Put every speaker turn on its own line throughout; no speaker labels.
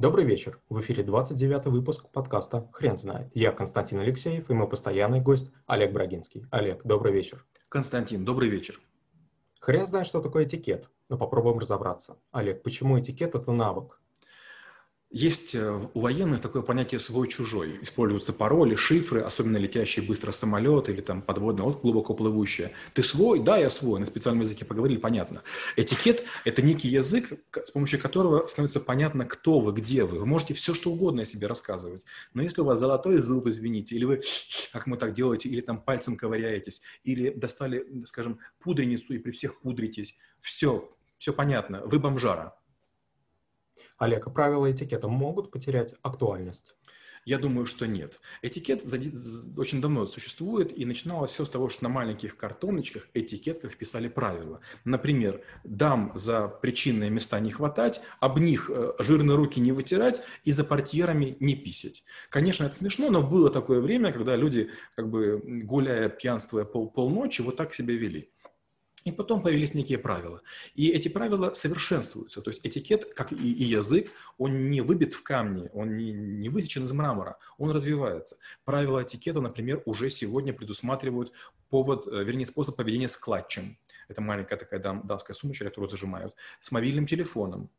Добрый вечер. В эфире 29 выпуск подкаста «Хрен знает». Я Константин Алексеев и мой постоянный гость Олег Брагинский. Олег, добрый вечер.
Константин, добрый вечер.
Хрен знает, что такое этикет, но попробуем разобраться. Олег, почему этикет – это навык?
Есть э, у военных такое понятие «свой-чужой». Используются пароли, шифры, особенно летящие быстро самолеты или там подводные лодки глубоко плывущие. Ты свой? Да, я свой. На специальном языке поговорили, понятно. Этикет – это некий язык, с помощью которого становится понятно, кто вы, где вы. Вы можете все, что угодно о себе рассказывать. Но если у вас золотой зуб, извините, или вы, как мы так делаете, или там пальцем ковыряетесь, или достали, скажем, пудреницу и при всех пудритесь, все, все понятно, вы бомжара.
Олег, а правила этикета могут потерять актуальность?
Я думаю, что нет. Этикет очень давно существует, и начиналось все с того, что на маленьких картоночках, этикетках писали правила. Например, дам за причинные места не хватать, об них э, жирные руки не вытирать и за портьерами не писать. Конечно, это смешно, но было такое время, когда люди, как бы гуляя, пьянствуя пол полночи, вот так себя вели. И потом появились некие правила. И эти правила совершенствуются. То есть этикет, как и, и язык, он не выбит в камне, он не, не высечен из мрамора, он развивается. Правила этикета, например, уже сегодня предусматривают повод, э, вернее, способ поведения с клатчем. Это маленькая такая дам, дамская сумочка, которую зажимают. С мобильным телефоном.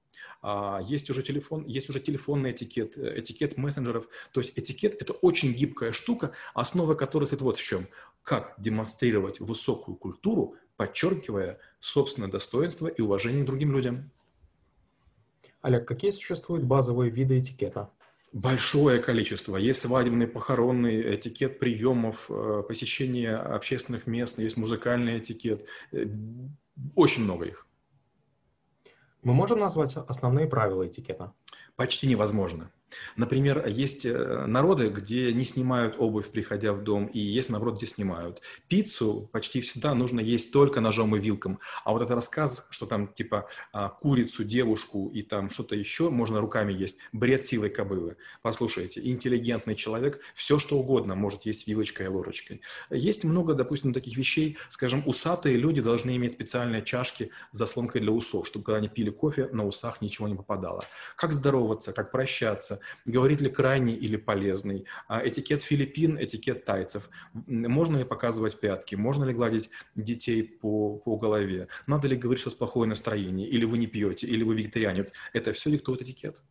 А, есть уже телефон, есть уже телефонный этикет, э, этикет мессенджеров. То есть этикет – это очень гибкая штука, основа которой стоит вот в чем. Как демонстрировать высокую культуру подчеркивая собственное достоинство и уважение к другим людям.
Олег, какие существуют базовые виды этикета?
Большое количество. Есть свадебный, похоронный этикет приемов, э, посещение общественных мест, есть музыкальный этикет. Э, очень много их.
Мы можем назвать основные правила этикета?
Почти невозможно. Например, есть э, народы, где не снимают обувь, приходя в дом, и есть, наоборот, где снимают. Пиццу почти всегда нужно есть только ножом и вилком. А вот этот рассказ, что там типа а, курицу, девушку и там что-то еще можно руками есть, бред силой кобылы. Послушайте, интеллигентный человек все что угодно может есть вилочкой и ложечкой. Есть много, допустим, таких вещей, скажем, усатые люди должны иметь специальные чашки с заслонкой для усов, чтобы когда они пили кофе, на усах ничего не попадало. Как здороваться, как прощаться, говорит ли крайний или полезный, а этикет Филиппин, этикет тайцев, можно ли показывать пятки, можно ли гладить детей по, по голове, надо ли говорить, что с плохое настроение, или вы не пьете, или вы вегетарианец, это все диктует этикет.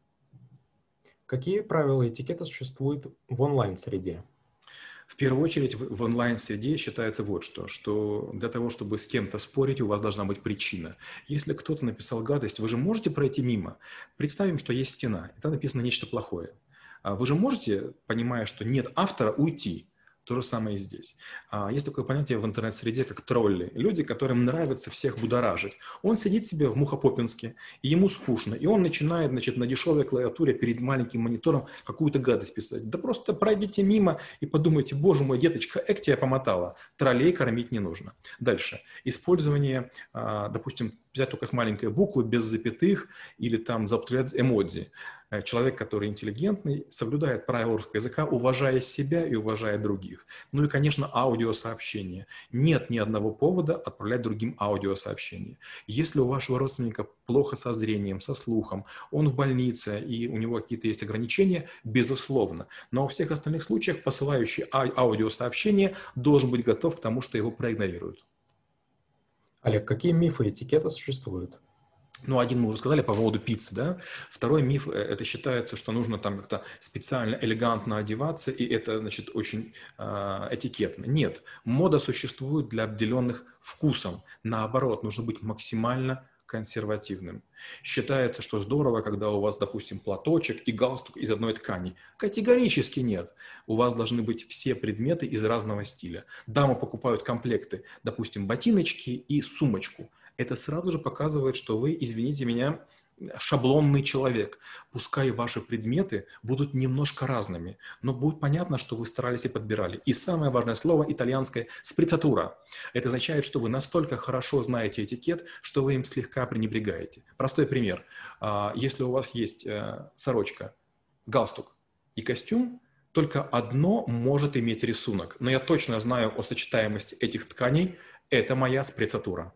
Какие правила этикета существуют в онлайн-среде?
Первую очередь в, в онлайн-среде считается вот что, что для того, чтобы с кем-то спорить, у вас должна быть причина. Если кто-то написал гадость, вы же можете пройти мимо. Представим, что есть стена, и там написано нечто плохое. А вы же можете, понимая, что нет автора, уйти. То же самое и здесь. А, есть такое понятие в интернет-среде, как тролли. Люди, которым нравится всех будоражить. Он сидит себе в Мухопопинске, и ему скучно. И он начинает значит, на дешевой клавиатуре перед маленьким монитором какую-то гадость писать. Да просто пройдите мимо и подумайте, боже мой, деточка, эк тебя помотала. Троллей кормить не нужно. Дальше. Использование, а, допустим, взять только с маленькой буквы, без запятых, или там заупотреблять эмодзи. Э, человек, который интеллигентный, соблюдает правила русского языка, уважая себя и уважая других. Ну и, конечно, аудиосообщения. Нет ни одного повода отправлять другим аудиосообщения. Если у вашего родственника плохо со зрением, со слухом, он в больнице и у него какие-то есть ограничения, безусловно. Но во всех остальных случаях посылающий аудиосообщение должен быть готов к тому, что его проигнорируют.
Олег, какие мифы этикета существуют?
Ну, один мы уже сказали по поводу пиццы, да. Второй миф э, – это считается, что нужно там как-то специально элегантно одеваться, и это, значит, очень э, этикетно. Нет, мода существует для обделенных вкусом. Наоборот, нужно быть максимально консервативным. Считается, что здорово, когда у вас, допустим, платочек и галстук из одной ткани. Категорически нет. У вас должны быть все предметы из разного стиля. Дамы покупают комплекты, допустим, ботиночки и сумочку. Это сразу же показывает, что вы, извините меня, шаблонный человек. Пускай ваши предметы будут немножко разными, но будет понятно, что вы старались и подбирали. И самое важное слово итальянское – сприцатура. Это означает, что вы настолько хорошо знаете этикет, что вы им слегка пренебрегаете. Простой пример. А, если у вас есть э, сорочка, галстук и костюм, только одно может иметь рисунок. Но я точно знаю о сочетаемости этих тканей. Это моя сприцатура.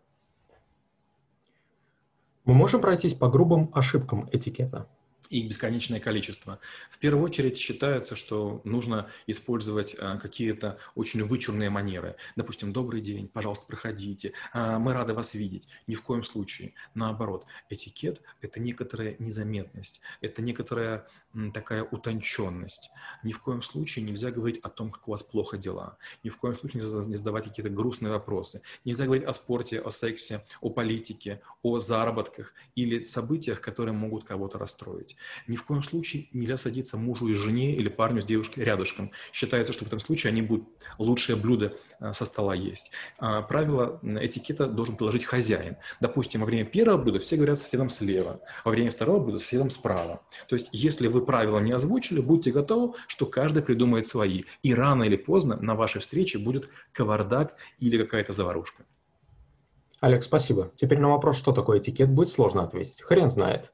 Мы можем пройтись по грубым ошибкам этикета?
Их бесконечное количество. В первую очередь считается, что нужно использовать а, какие-то очень вычурные манеры. Допустим, «добрый день, пожалуйста, проходите, а, мы рады вас видеть». Ни в коем случае. Наоборот, этикет – это некоторая незаметность, это некоторая такая утонченность. Ни в коем случае нельзя говорить о том, как у вас плохо дела. Ни в коем случае нельзя задавать какие-то грустные вопросы. Нельзя говорить о спорте, о сексе, о политике, о заработках или событиях, которые могут кого-то расстроить. Ни в коем случае нельзя садиться мужу и жене или парню с девушкой рядышком. Считается, что в этом случае они будут лучшее блюдо э, со стола есть. А, правило этикета должен положить хозяин. Допустим, во время первого блюда все говорят соседом слева, во время второго блюда соседом справа. То есть, если вы правила не озвучили, будьте готовы, что каждый придумает свои. И рано или поздно на вашей встрече будет кавардак или какая-то заварушка.
Олег, спасибо. Теперь на вопрос, что такое этикет, будет сложно ответить. Хрен знает.